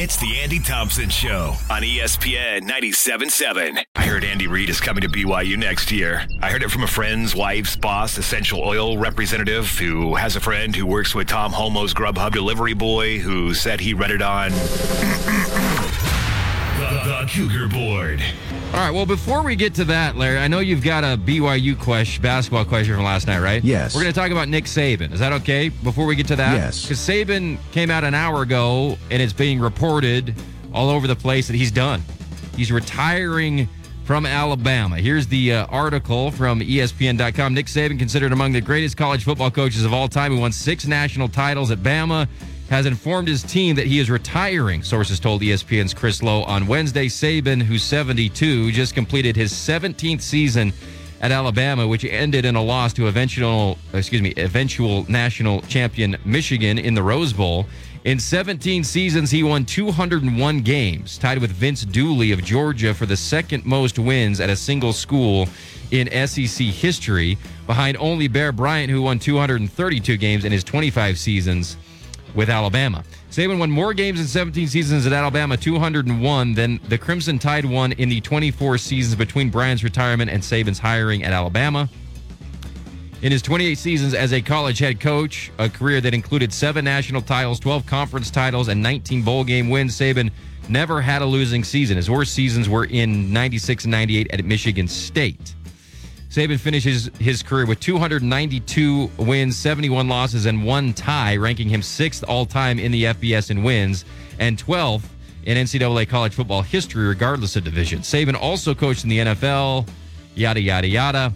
It's the Andy Thompson Show on ESPN 97.7. I heard Andy Reid is coming to BYU next year. I heard it from a friend's wife's boss, essential oil representative, who has a friend who works with Tom Holmoe's Grubhub delivery boy, who said he read it on the, the Cougar Board. All right. Well, before we get to that, Larry, I know you've got a BYU question, basketball question from last night, right? Yes. We're going to talk about Nick Saban. Is that okay? Before we get to that, Yes. Because Saban came out an hour ago, and it's being reported all over the place that he's done. He's retiring from Alabama. Here's the uh, article from ESPN.com. Nick Saban, considered among the greatest college football coaches of all time, who won six national titles at Bama, has informed his team that he is retiring. Sources told ESPN's Chris Low on Wednesday. Saban, who's 72, just completed his 17th season at Alabama, which ended in a loss to eventual, excuse me, eventual national champion Michigan in the Rose Bowl. In 17 seasons, he won 201 games, tied with Vince Dooley of Georgia for the second most wins at a single school in SEC history, behind only Bear Bryant, who won 232 games in his 25 seasons with Alabama. Saban won more games in 17 seasons at Alabama, 201, than the Crimson Tide won in the 24 seasons between Bryant's retirement and Saban's hiring at Alabama. In his 28 seasons as a college head coach, a career that included seven national titles, 12 conference titles, and 19 bowl game wins, Saban never had a losing season. His worst seasons were in 96 and 98 at Michigan State. Saban finishes his career with 292 wins, 71 losses, and one tie, ranking him sixth all time in the FBS in wins and 12th in NCAA college football history, regardless of division. Saban also coached in the NFL, yada, yada, yada.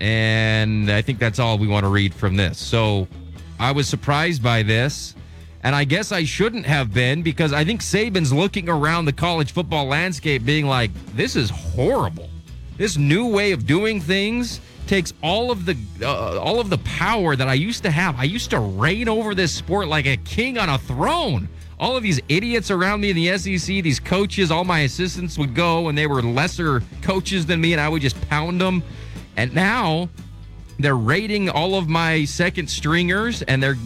And I think that's all we want to read from this. So I was surprised by this. And I guess I shouldn't have been because I think Saban's looking around the college football landscape being like, this is horrible. This new way of doing things takes all of the uh, all of the power that I used to have. I used to reign over this sport like a king on a throne. All of these idiots around me in the SEC, these coaches, all my assistants would go and they were lesser coaches than me and I would just pound them. And now they're rating all of my second stringers and they're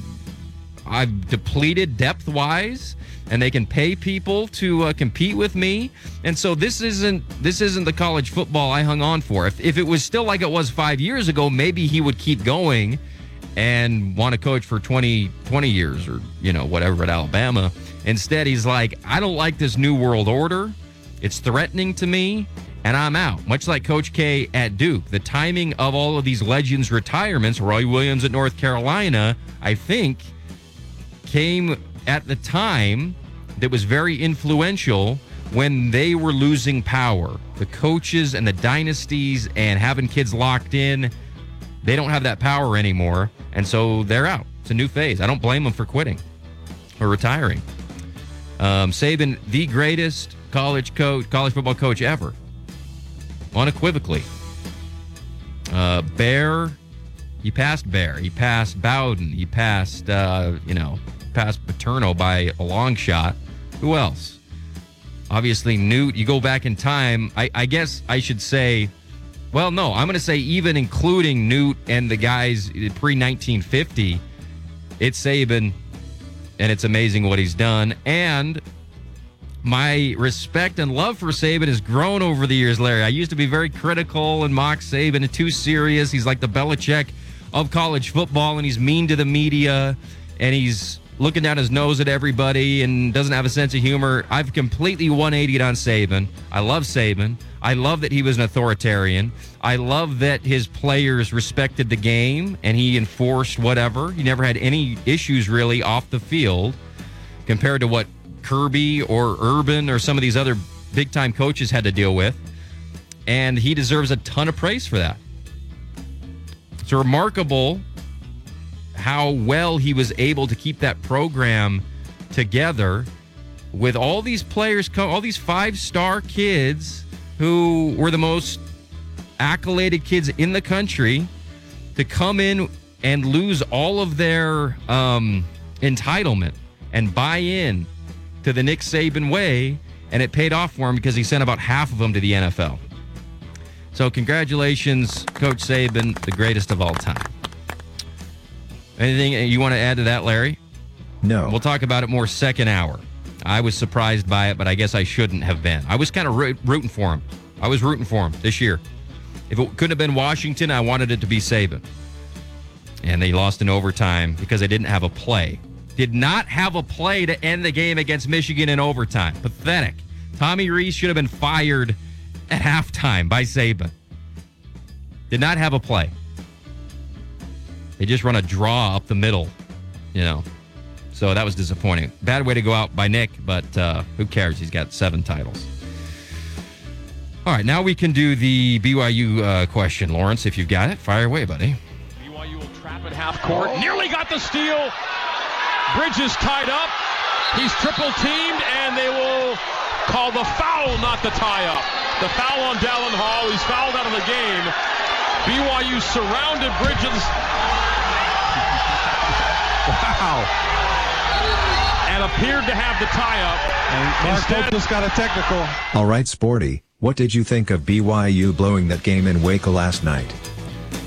I've depleted depth wise, and they can pay people to uh, compete with me. And so this isn't this isn't the college football I hung on for. If if it was still like it was five years ago, maybe he would keep going and want to coach for 20, 20 years or you know whatever at Alabama. Instead, he's like, I don't like this new world order. It's threatening to me. And I'm out. Much like Coach K at Duke. The timing of all of these legends' retirements, Roy Williams at North Carolina, I think came at the time that was very influential when they were losing power. The coaches and the dynasties and having kids locked in, they don't have that power anymore. And so they're out. It's a new phase. I don't blame them for quitting or retiring. Um, Saban, the greatest college coach, college football coach ever, unequivocally. Uh, Bear, he passed Bear. He passed Bowden. He passed, uh, you know, passed Paterno by a long shot. Who else? Obviously, Newt. You go back in time. I, I guess I should say, well, no, I'm going to say even including Newt and the guys pre 1950, it's Saban, and it's amazing what he's done. And my respect and love for Saban has grown over the years, Larry. I used to be very critical and mock Saban and too serious. He's like the Belichick of college football, and he's mean to the media, and he's looking down his nose at everybody and doesn't have a sense of humor. I've completely 180'd on Saban. I love Saban. I love that he was an authoritarian. I love that his players respected the game and he enforced whatever. He never had any issues really off the field compared to what Kirby or Urban or some of these other big time coaches had to deal with. And he deserves a ton of praise for that. It's remarkable how well he was able to keep that program together with all these players, all these five star kids who were the most accoladed kids in the country to come in and lose all of their um, entitlement and buy in to the Nick Saban way, and it paid off for him because he sent about half of them to the NFL. So, congratulations, Coach Saban, the greatest of all time. Anything you want to add to that, Larry? No. We'll talk about it more second hour. I was surprised by it, but I guess I shouldn't have been. I was kind of rooting for him. I was rooting for him this year. If it couldn't have been Washington, I wanted it to be Saban. And they lost in overtime because they didn't have a play. Did not have a play to end the game against Michigan in overtime. Pathetic. Tommy Rees should have been fired at halftime by Saban. Did not have a play. They just run a draw up the middle, you know. So that was disappointing. Bad way to go out by Nick, but uh, who cares? He's got seven titles. All right, now we can do the BYU uh, question, Lawrence. If you've got it, fire away, buddy. BYU will trap at half court. Nearly got the steal. Bridges tied up. He's triple teamed, and they will call the foul, not the tie up. The foul on Dallin Hall. He's fouled out of the game. BYU surrounded Bridges. Wow and appeared to have the tie-up. And Mark Instead, just got a technical. All right, Sporty. What did you think of BYU blowing that game in Waco last night?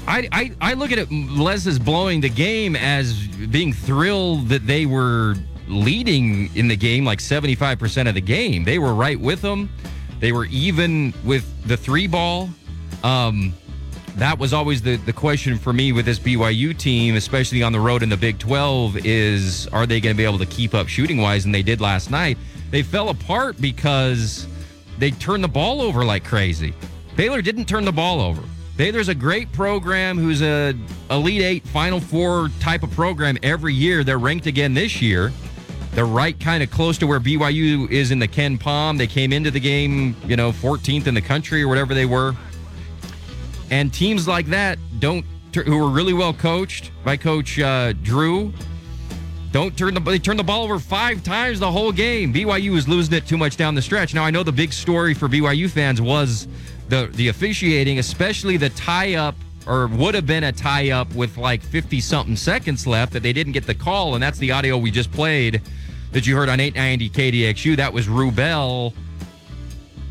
I, I, I look at it less as blowing the game as being thrilled that they were leading in the game like 75% of the game. They were right with them. They were even with the three ball. Um, that was always the, the question for me with this BYU team, especially on the road in the Big 12, is are they going to be able to keep up shooting wise? And they did last night. They fell apart because they turned the ball over like crazy. Baylor didn't turn the ball over. Baylor's a great program who's a Elite Eight, Final Four type of program every year. They're ranked again this year. They're right kind of close to where BYU is in the KenPom. They came into the game, you know, 14th in the country or whatever they were. And teams like that don't, who are really well coached by Coach uh, Drew, don't turn the they turn the ball over five times the whole game. BYU was losing it too much down the stretch. Now I know the big story for BYU fans was the the officiating, especially the tie up or would have been a tie up with like 50 something seconds left that they didn't get the call and that's the audio we just played that you heard on 890 KDXU that was Rubel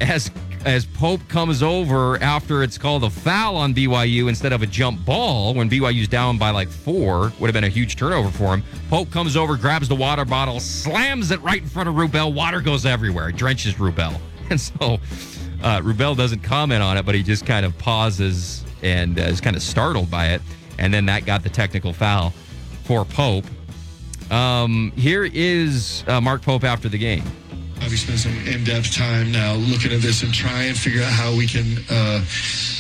as as Pope comes over after it's called a foul on BYU instead of a jump ball when BYU's down by like four. Would have been a huge turnover for him. Pope comes over, grabs the water bottle, slams it right in front of Rubel. Water goes everywhere. Drenches Rubel. And so uh, Rubel doesn't comment on it, but he just kind of pauses and uh, is kind of startled by it. And then that got the technical foul for Pope. Um, here is uh, Mark Pope after the game. We spent some in-depth time now looking at this and try and figure out how we can uh,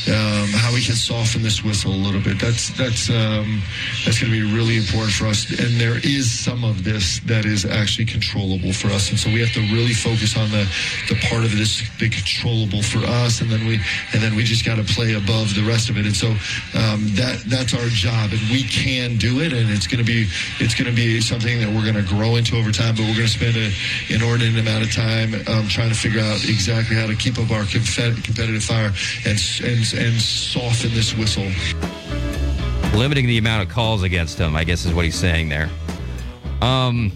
um, how we can soften this whistle a little bit. That's that's um, that's going to be really important for us. And there is some of this that is actually controllable for us, and so we have to really focus on the the part of this the controllable for us, and then we and then we just got to play above the rest of it. And so um, that that's our job, and we can do it. And it's going to be it's going to be something that we're going to grow into over time. But we're going to spend an inordinate amount of time um, trying to figure out exactly how to keep up our competitive fire and and and soften this whistle. Limiting the amount of calls against him, I guess, is what he's saying there. Um,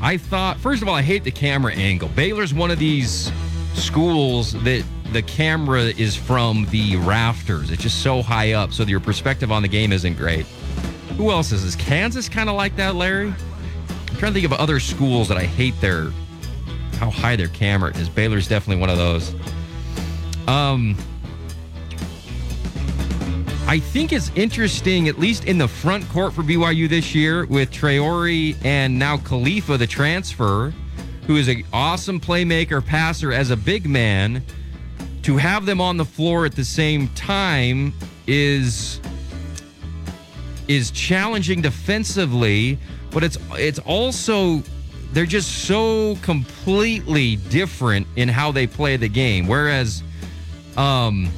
I thought, first of all, I hate the camera angle. Baylor's one of these schools that the camera is from the rafters. It's just so high up, so your perspective on the game isn't great. Who else is this? Kansas kind of like that, Larry? I'm trying to think of other schools that I hate their how high their camera is. Baylor's definitely one of those. Um, I think it's interesting, at least in the front court for BYU this year, with Traore and now Khalifa, the transfer, who is an awesome playmaker, passer as a big man. To have them on the floor at the same time is is challenging defensively, but it's it's also they're just so completely different in how they play the game. Whereas um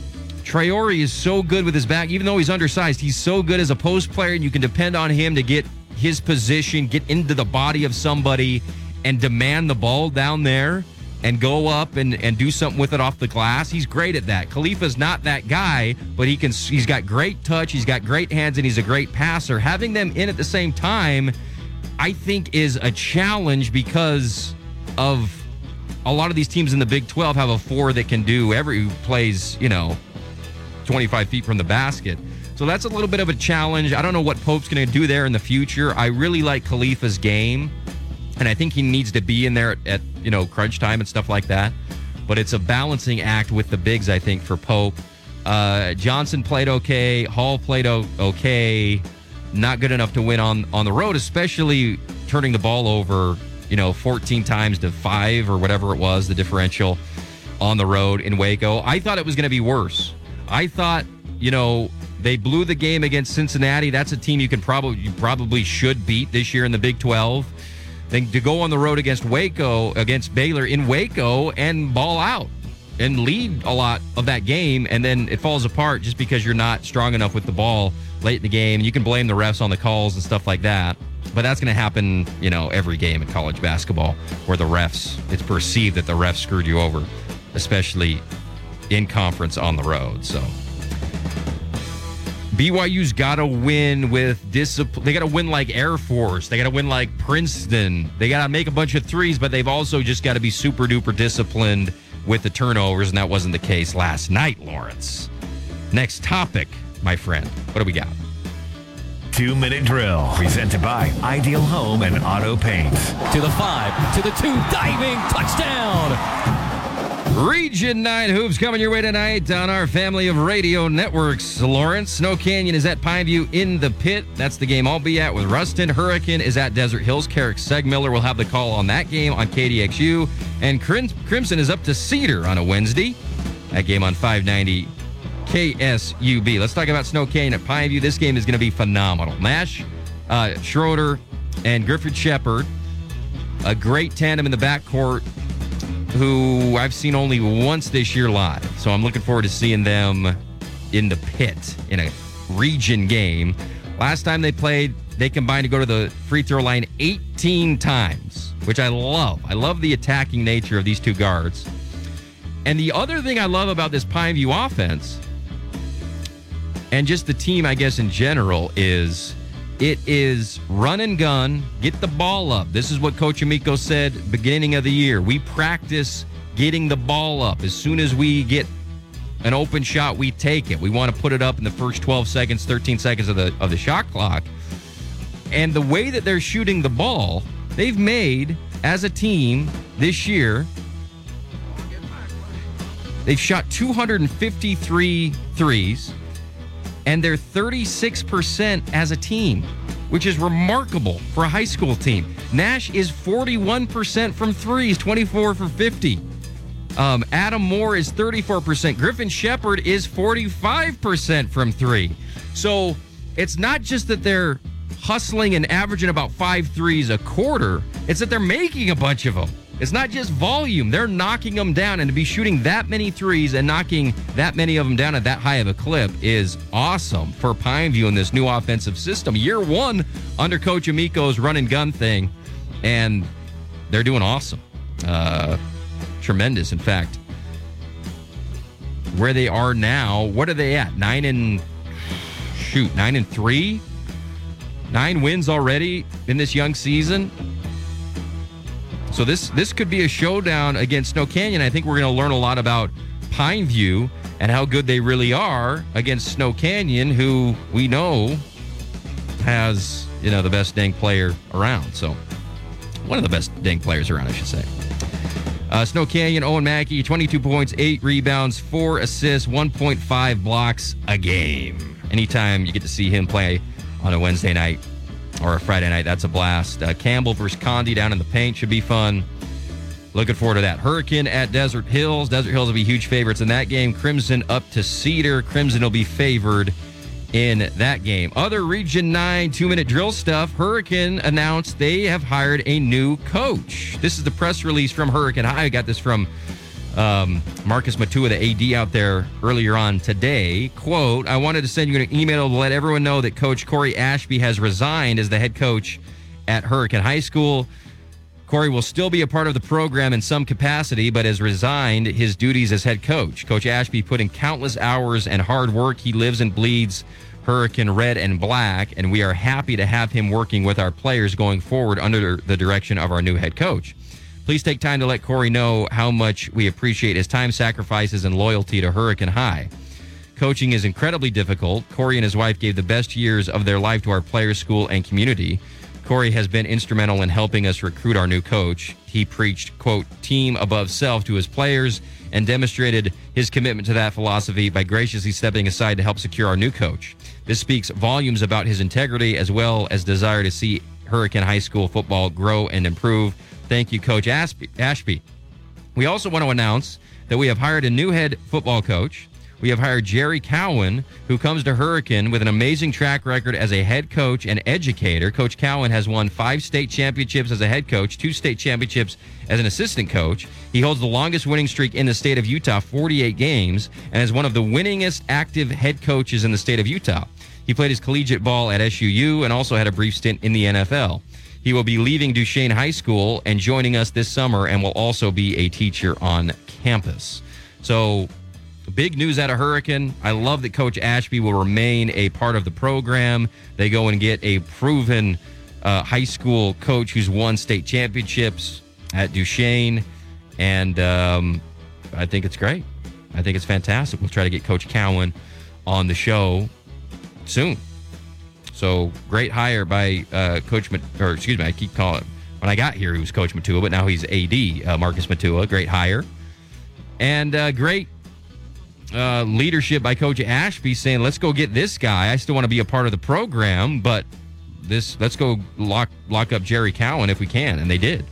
Traore is so good with his back, even though he's undersized. He's so good as a post player, and you can depend on him to get his position, get into the body of somebody, and demand the ball down there and go up and, and do something with it off the glass. He's great at that. Khalifa's not that guy, but he can he's got great touch, he's got great hands, and he's a great passer. Having them in at the same time, I think is a challenge because of a lot of these teams in the Big 12 have a four that can do every plays, you know, 25 feet from the basket. So that's a little bit of a challenge. I don't know what Pope's going to do there in the future. I really like Khalifa's game. and I think he needs to be in there at, at you know crunch time and stuff like that. But it's a balancing act with the bigs, I think, for Pope. Uh, Johnson played okay. Hall played o- okay. Not good enough to win on on the road, especially turning the ball over, you know, 14 times to five or whatever it was, the differential on the road in Waco. I thought it was going to be worse. I thought, you know, they blew the game against Cincinnati. That's a team you can probably you probably should beat this year in the Big 12. Then to go on the road against Waco, against Baylor in Waco and ball out and lead a lot of that game and then it falls apart just because you're not strong enough with the ball late in the game. You can blame the refs on the calls and stuff like that. But that's going to happen, you know, every game in college basketball where the refs, it's perceived that the refs screwed you over, especially in conference on the road. So BYU's got to win with discipline. They got to win like Air Force. They got to win like Princeton. They got to make a bunch of threes, but they've also just got to be super duper disciplined with the turnovers, and that wasn't the case last night, Lawrence. Next topic, my friend. What do we got? Two minute drill presented by Ideal Home and Auto Paint. To the five, to the two, diving, touchdown. Region 9 hoops coming your way tonight on our family of radio networks. Lawrence, Snow Canyon is at Pineview in the pit. That's the game I'll be at with Ruston. Hurricane is at Desert Hills. Carrick Segmiller will have the call on that game on KDXU. And Crim- Crimson is up to Cedar on a Wednesday. That game on 590 KSUB. Let's talk about Snow Canyon at Pineview. This game is going to be phenomenal. Nash, uh, Schroeder, and Griffith Shepard. A great tandem in the backcourt who I've seen only once this year live. So I'm looking forward to seeing them in the pit in a region game. Last time they played, they combined to go to the free throw line 18 times, which I love. I love the attacking nature of these two guards. And the other thing I love about this Pineview offense and just the team, I guess, in general, is it is run and gun, get the ball up. This is what Coach Amico said beginning of the year. We practice getting the ball up. As soon as we get an open shot, we take it. We want to put it up in the first 12 seconds, 13 seconds of the of the shot clock. And the way that they're shooting the ball, they've made as a team this year They've shot 253 threes and they're 36% as a team, which is remarkable for a high school team. Nash is 41% from threes, 24 for 50. Um, Adam Moore is 34%. Griffin Shepard is 45% from three. So it's not just that they're hustling and averaging about five threes a quarter, it's that they're making a bunch of them. It's not just volume, they're knocking them down. And to be shooting that many threes and knocking that many of them down at that high of a clip is awesome for Pineview in this new offensive system. Year one under Coach Amico's run and gun thing, and they're doing awesome. Uh, tremendous, in fact. Where they are now, what are they at? Nine and shoot, nine and three? Nine wins already in this young season. So this this could be a showdown against Snow Canyon. I think we're going to learn a lot about Pineview and how good they really are against Snow Canyon, who we know has you know the best dang player around. So one of the best dang players around, I should say. Uh, Snow Canyon, Owen Mackey, 22 points, 8 rebounds, 4 assists, 1.5 blocks a game. Anytime you get to see him play on a Wednesday night or a Friday night, that's a blast. Uh, Campbell versus Condi down in the paint should be fun. Looking forward to that. Hurricane at Desert Hills. Desert Hills will be huge favorites in that game. Crimson up to Cedar. Crimson will be favored in that game. Other Region 9 two minute drill stuff. Hurricane announced they have hired a new coach. This is the press release from Hurricane. I got this from um, Marcus Matua, the AD out there earlier on today. Quote, I wanted to send you an email to let everyone know that Coach Corey Ashby has resigned as the head coach at Hurricane High School. Corey will still be a part of the program in some capacity, but has resigned his duties as head coach. Coach Ashby put in countless hours and hard work. He lives and bleeds Hurricane Red and Black, and we are happy to have him working with our players going forward under the direction of our new head coach. Please take time to let Corey know how much we appreciate his time, sacrifices, and loyalty to Hurricane High. Coaching is incredibly difficult. Corey and his wife gave the best years of their life to our players, school, and community. Corey has been instrumental in helping us recruit our new coach. He preached, quote, team above self to his players and demonstrated his commitment to that philosophy by graciously stepping aside to help secure our new coach. This speaks volumes about his integrity as well as desire to see Hurricane High School football grow and improve. Thank you, Coach Ashby. Ashby. We also want to announce that we have hired a new head football coach. We have hired Jerry Cowan, who comes to Hurricane with an amazing track record as a head coach and educator. Coach Cowan has won five state championships as a head coach, two state championships as an assistant coach. He holds the longest winning streak in the state of Utah, 48 games, and is one of the winningest active head coaches in the state of Utah. He played his collegiate ball at SUU and also had a brief stint in the NFL. He will be leaving Duchesne High School and joining us this summer and will also be a teacher on campus. So, big news out of Hurricane. I love that Coach Ashby will remain a part of the program. They go and get a proven uh, high school coach who's won state championships at Duchesne. And um, I think it's great. I think it's fantastic. We'll try to get Coach Cowan on the show soon. So great hire by uh, Coach, Mat- or excuse me, I keep calling. him. When I got here, he was Coach Matua, but now he's AD uh, Marcus Matua. Great hire, and uh, great uh, leadership by Coach Ashby, saying, "Let's go get this guy. I still want to be a part of the program, but this let's go lock lock up Jerry Cowan if we can," and they did.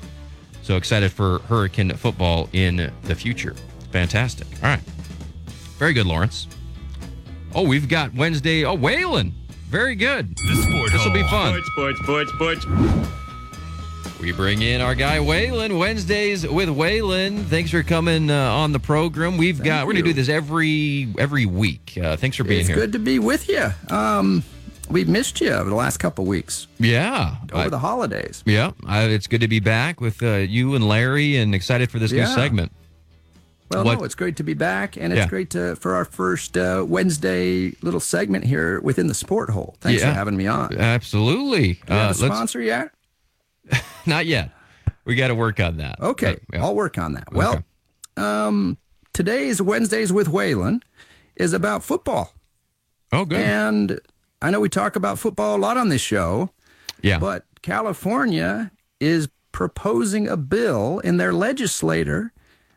So excited for Hurricane football in the future. Fantastic. All right, very good, Lawrence. Oh, we've got Wednesday. Oh, Waylon. Very good. The Sport This will be fun. Sports, sports, sports, sports. We bring in our guy Waylon Wednesdays with Waylon. Thanks for coming uh, on the program. We've got we're going to do this every every week. Uh, thanks for being It's here. good to be with you. Um, we've missed you over the last couple weeks Yeah, over I- the holidays. yeah. I, it's good to be back with uh, you and Larry, and excited for this new segment. Well, What- no, it's great to be back, and it's Yeah. great to for our first uh, Wednesday little segment here within the Sport Hole. Thanks Yeah. for having me on. Absolutely. Uh, a sponsor yet? not yet. We got to work on that. Okay, yeah. I'll work on that. Well, um, today's Wednesdays with Waylon is about football, oh, good. and I know we talk about football a lot on this show. yeah. But California is proposing a bill in their legislator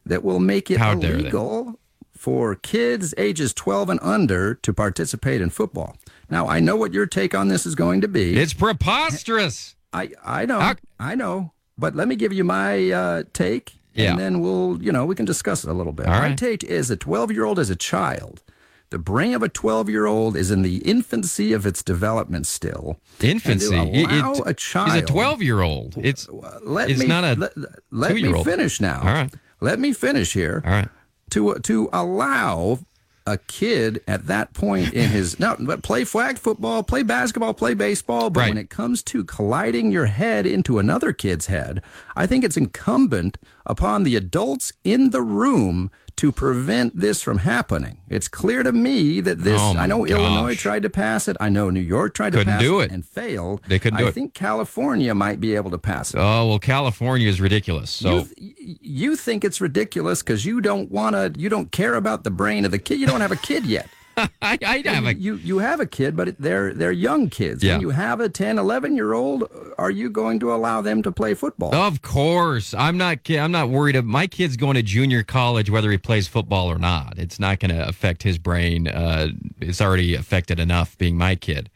that will make it How illegal for kids ages 12 and under to participate in football. Now, I know what your take on this is going to be. it's preposterous. I, I know. How- I know. But let me give you my uh, take, Yeah. and then we'll, you know, we can discuss it a little bit. All my right. take is a 12 year old is a child. The brain of a 12 year old is in the infancy of its development still. Infancy. To It- it- allow a child. He's a twelve-year-old. It's let it's me, not a let, let me finish now. All right. Let me finish here. all right. To uh, to allow a kid at that point in his now but play flag football, play basketball, play baseball, but Right. when it comes to colliding your head into another kid's head, I think it's incumbent upon the adults in the room to prevent this from happening. It's clear to me that this Oh, I know Illinois tried to pass it. I know New York tried to Couldn't pass do it it. and failed. They couldn't do I it. think California might be able to pass it. Oh well, California is ridiculous. So You, you think it's ridiculous because you don't want to, you don't care about the brain of the kid. You don't have a kid yet. I, I have a you you have a kid, but they're they're young kids. Yeah. When you have a 10, 11 year old, are you going to allow them to play football? Of course, I'm not. I'm not worried. Of, my kid's going to junior college, whether he plays football or not. It's not going to affect his brain. Uh, it's already affected enough being my kid.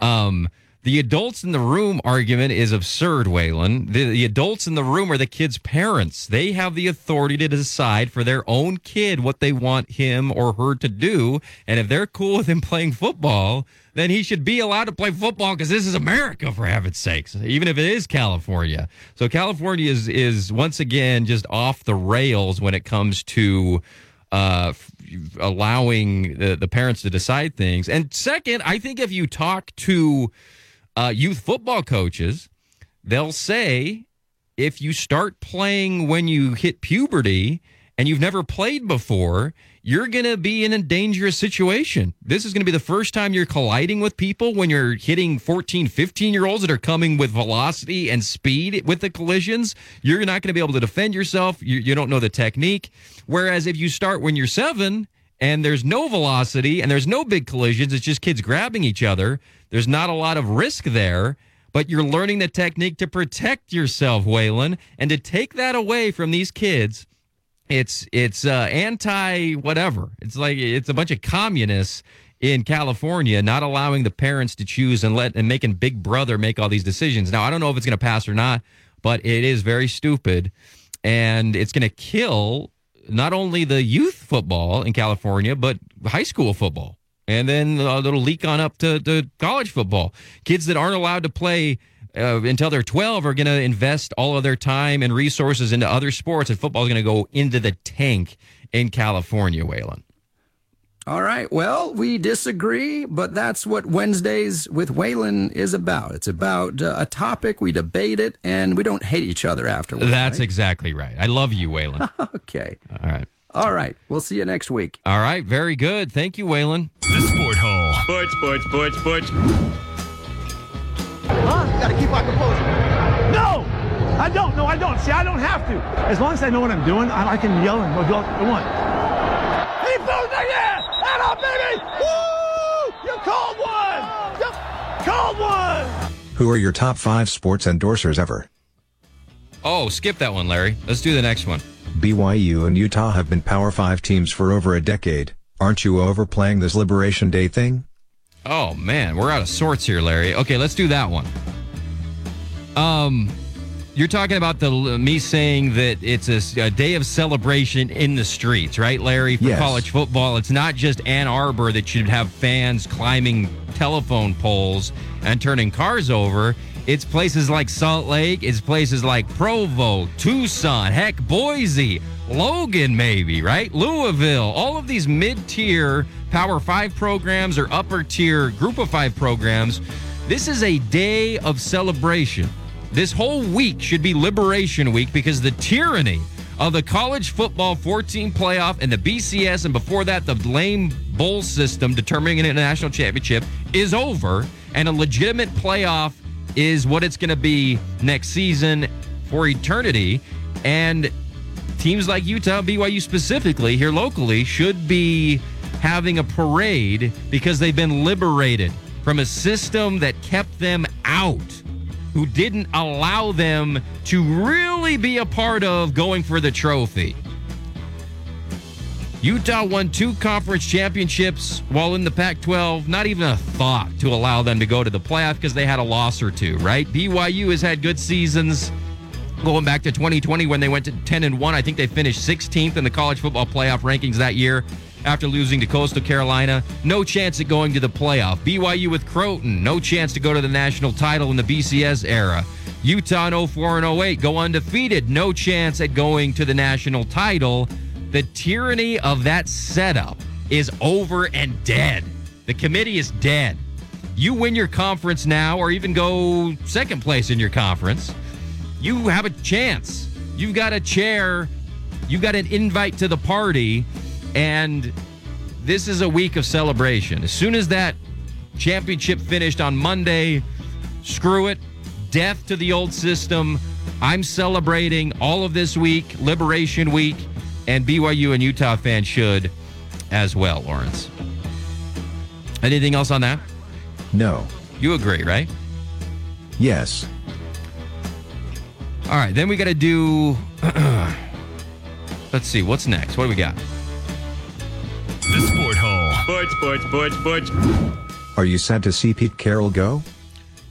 Um, the adults in the room argument is absurd, Waylon. The, the adults in the room are the kid's parents. They have the authority to decide for their own kid what they want him or her to do. And if they're cool with him playing football, then he should be allowed to play football because this is America, for heaven's sakes, even if it is California. So California is, is once again just off the rails when it comes to uh, allowing the, the parents to decide things. And second, I think if you talk to uh, youth football coaches, they'll say if you start playing when you hit puberty and you've never played before, you're going to be in a dangerous situation. This is going to be the first time you're colliding with people when you're hitting 14, 15 year olds that are coming with velocity and speed with the collisions. You're not going to be able to defend yourself. You, you don't know the technique. Whereas if you start when you're seven, and there's no velocity and there's no big collisions. It's just kids grabbing each other. There's not a lot of risk there. but you're learning the technique to protect yourself, Waylon, and to take that away from these kids. It's it's uh, anti whatever. It's like it's a bunch of communists in California not allowing the parents to choose and let and making Big Brother make all these decisions. Now I don't know if it's going to pass or not, but it is very stupid, and it's going to kill not only the youth football in California but high school football, and then uh, it'll leak on up to, to college football. Kids that aren't allowed to play. Uh, until they're 12 are going to invest all of their time and resources into other sports and football is going to go into the tank in California, Waylon. All right. Well, we disagree, but that's what Wednesdays with Waylon is about. It's about uh, a topic, we debate it, and we don't hate each other afterwards. That's right? exactly right. I love you, Waylon. okay. All right. All right. We'll see you next week. All right. Very good. Thank you, Waylon. The Sport Hole. Sports, sports, sports, sports. Huh? Gotta keep my composure. No! I don't. No, I don't. See, I don't have to. As long as I know what I'm doing, I, I can yell and go, go, go on. He throws it, yeah! That up, baby! Woo! You called one! You called one! Who are your top five sports endorsers ever? Oh, skip that one, Larry. Let's do the next one. BYU and Utah have been Power 5 teams for over a decade. Aren't you overplaying this Liberation Day thing? Oh man, we're out of sorts here, Larry. Okay, let's do that one. Um, you're talking about the me saying that it's a, a day of celebration in the streets, right, Larry? For Yes. college football, it's not just Ann Arbor that should have fans climbing telephone poles and turning cars over. It's places like Salt Lake. It's places like Provo, Tucson, heck, Boise, Logan, maybe, right? Louisville. All of these mid tier Power Five programs or upper tier Group of Five programs. This is a day of celebration. This whole week should be Liberation Week because the tyranny of the college football 14 playoff and the BCS, and before that, the lame bowl system determining an international championship is over, and a legitimate playoff is what it's going to be next season for eternity. And teams like Utah, BYU specifically, here locally, should be having a parade because they've been liberated from a system that kept them out who didn't allow them to really be a part of going for the trophy. Utah won two conference championships while in the Pac 12. Not even a thought to allow them to go to the playoff because they had a loss or two, right? BYU has had good seasons going back to 2020 when they went to 10 and 1. I think they finished 16th in the college football playoff rankings that year after losing to Coastal Carolina. No chance at going to the playoff. BYU with Crowton, no chance to go to the national title in the BCS era. Utah in 04 and 08 go undefeated, no chance at going to the national title. The tyranny of that setup is over and dead. The committee is dead. You win your conference now, or even go second place in your conference, you have a chance. You've got a chair, you've got an invite to the party, and this is a week of celebration. As soon as that championship finished on Monday, screw it, death to the old system. I'm celebrating all of this week, Liberation Week, and BYU and Utah fans should as well, Lawrence. Anything else on that? No. You agree, right? Yes. All right, then we got to do. Let's see, what's next? What do we got? The Sport Hole. Sports, sports, sports, sports. Are you sad to see Pete Carroll go?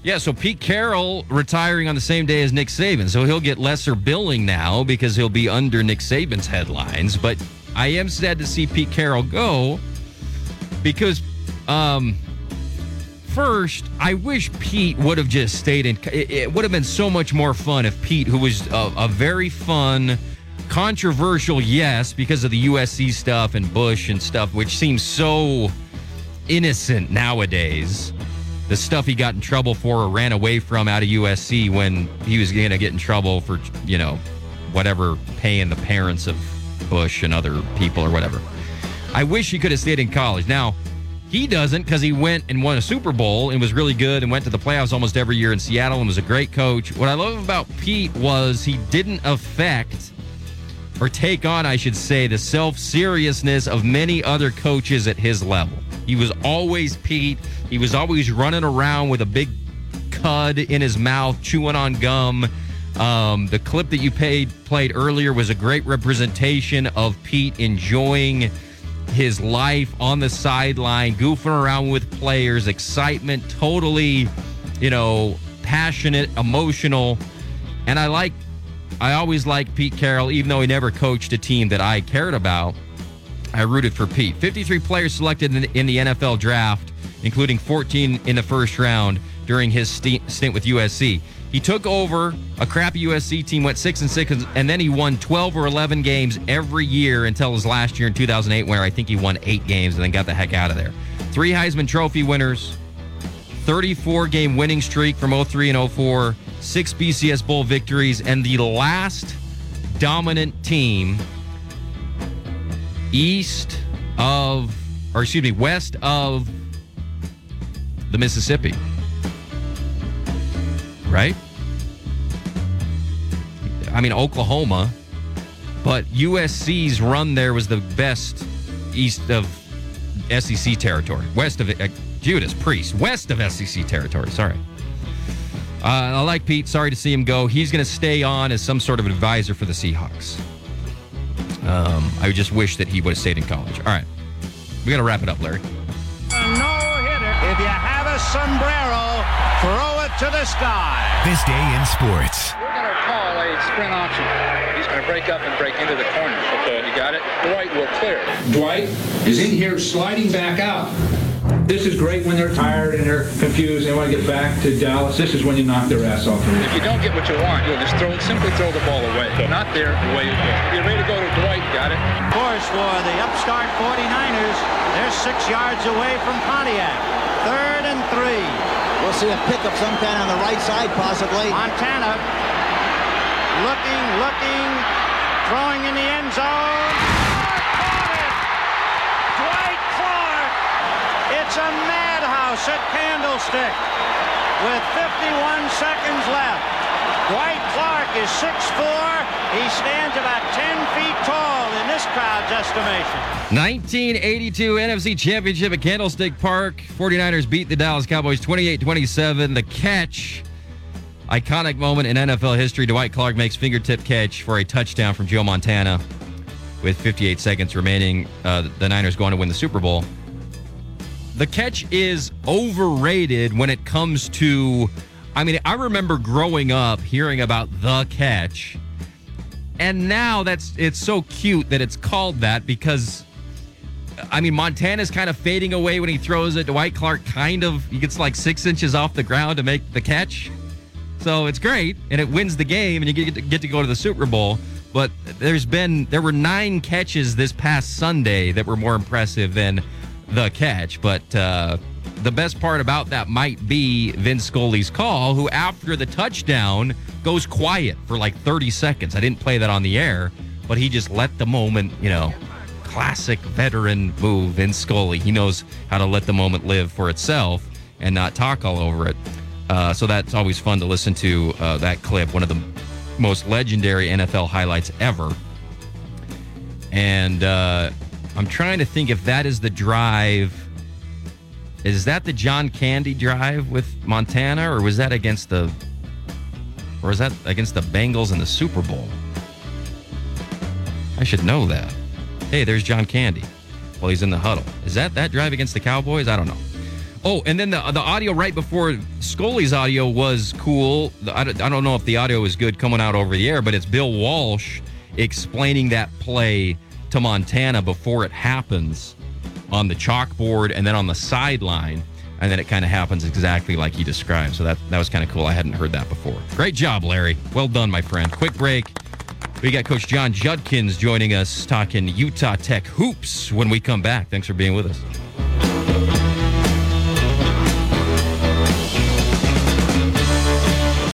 Yeah, so Pete Carroll retiring on the same day as Nick Saban. So he'll get lesser billing now because he'll be under Nick Saban's headlines. But I am sad to see Pete Carroll go because, um, first, I wish Pete would have just stayed in. It, it would have been so much more fun if Pete, who was a, a very fun, controversial, yes, because of the USC stuff and Bush and stuff, which seems so innocent nowadays the stuff he got in trouble for or ran away from out of USC when he was going to get in trouble for, you know, whatever paying the parents of Bush and other people or whatever. I wish he could have stayed in college. Now, he doesn't because he went and won a Super Bowl and was really good and went to the playoffs almost every year in Seattle and was a great coach. What I love about Pete was he didn't affect or take on, I should say, the self seriousness of many other coaches at his level. He was always Pete. He was always running around with a big cud in his mouth, chewing on gum. Um, the clip that you paid, played earlier was a great representation of Pete enjoying his life on the sideline, goofing around with players, excitement, totally, you know, passionate, emotional. And I like, I always liked Pete Carroll, even though he never coached a team that I cared about. I rooted for Pete. 53 players selected in the, NFL draft, including 14 in the first round during his stint with USC. He took over a crappy USC team, went six and six, and then he won 12 or 11 games every year until his last year in 2008, where I think he won eight games and then got the heck out of there. Three Heisman Trophy winners, 34 game winning streak from 03 and 04, six BCS Bowl victories, and the last dominant team east of, or excuse me, west of the Mississippi. Right? I mean, Oklahoma, but USC's run there was the best east of SEC territory, west of Judas Priest, west of SEC territory. Sorry. Uh, I like Pete. Sorry to see him go. He's going to stay on as some sort of advisor for the Seahawks. Um, I just wish that he would have stayed in college. All right. We got to wrap it up, Larry. No hitter. If you have a sombrero, throw it to the sky. This day in sports We're going to call a sprint option. He's going to break up and break into the corner. Okay. You got it? Dwight will clear. Dwight is in here sliding back out. This is great when they're tired and they're confused. They want to get back to Dallas. This is when you knock their ass off. If you don't get what you want, you'll just throw simply throw the ball away. Okay. Not there the way you're ready to go to Dwight. Got it? Of course, for the upstart 49ers, they're six yards away from Pontiac. Third and three. We'll see a pickup sometime on the right side, possibly. Montana looking, looking, throwing in the end zone. Dwight Clark. It's a madhouse at Candlestick with 51 seconds left. Dwight Clark is 6'4". He stands about 10 feet tall in this crowd's estimation. 1982 NFC Championship at Candlestick Park. 49ers beat the Dallas Cowboys 28-27. The catch Iconic moment in NFL history. Dwight Clark makes fingertip catch for a touchdown from Joe Montana with 58 seconds remaining. Uh, the Niners going to win the Super Bowl. The catch is overrated when it comes to. I mean, I remember growing up hearing about the catch, and now that's it's so cute that it's called that because. I mean, Montana's kind of fading away when he throws it. Dwight Clark kind of he gets like six inches off the ground to make the catch. So it's great, and it wins the game, and you get to, get to go to the Super Bowl. But there's been there were nine catches this past Sunday that were more impressive than the catch. But uh, the best part about that might be Vince Scully's call, who after the touchdown goes quiet for like 30 seconds. I didn't play that on the air, but he just let the moment, you know, classic veteran move. Vince Scully, he knows how to let the moment live for itself and not talk all over it. Uh, so that's always fun to listen to uh, that clip, one of the most legendary NFL highlights ever. And uh, I'm trying to think if that is the drive. Is that the John Candy drive with Montana, or was that against the, or is that against the Bengals in the Super Bowl? I should know that. Hey, there's John Candy. Well, he's in the huddle. Is that that drive against the Cowboys? I don't know. Oh, and then the the audio right before Scully's audio was cool. I don't know if the audio is good coming out over the air, but it's Bill Walsh explaining that play to Montana before it happens on the chalkboard and then on the sideline. And then it kind of happens exactly like he described. So that, that was kind of cool. I hadn't heard that before. Great job, Larry. Well done, my friend. Quick break. We got Coach John Judkins joining us talking Utah Tech hoops when we come back. Thanks for being with us.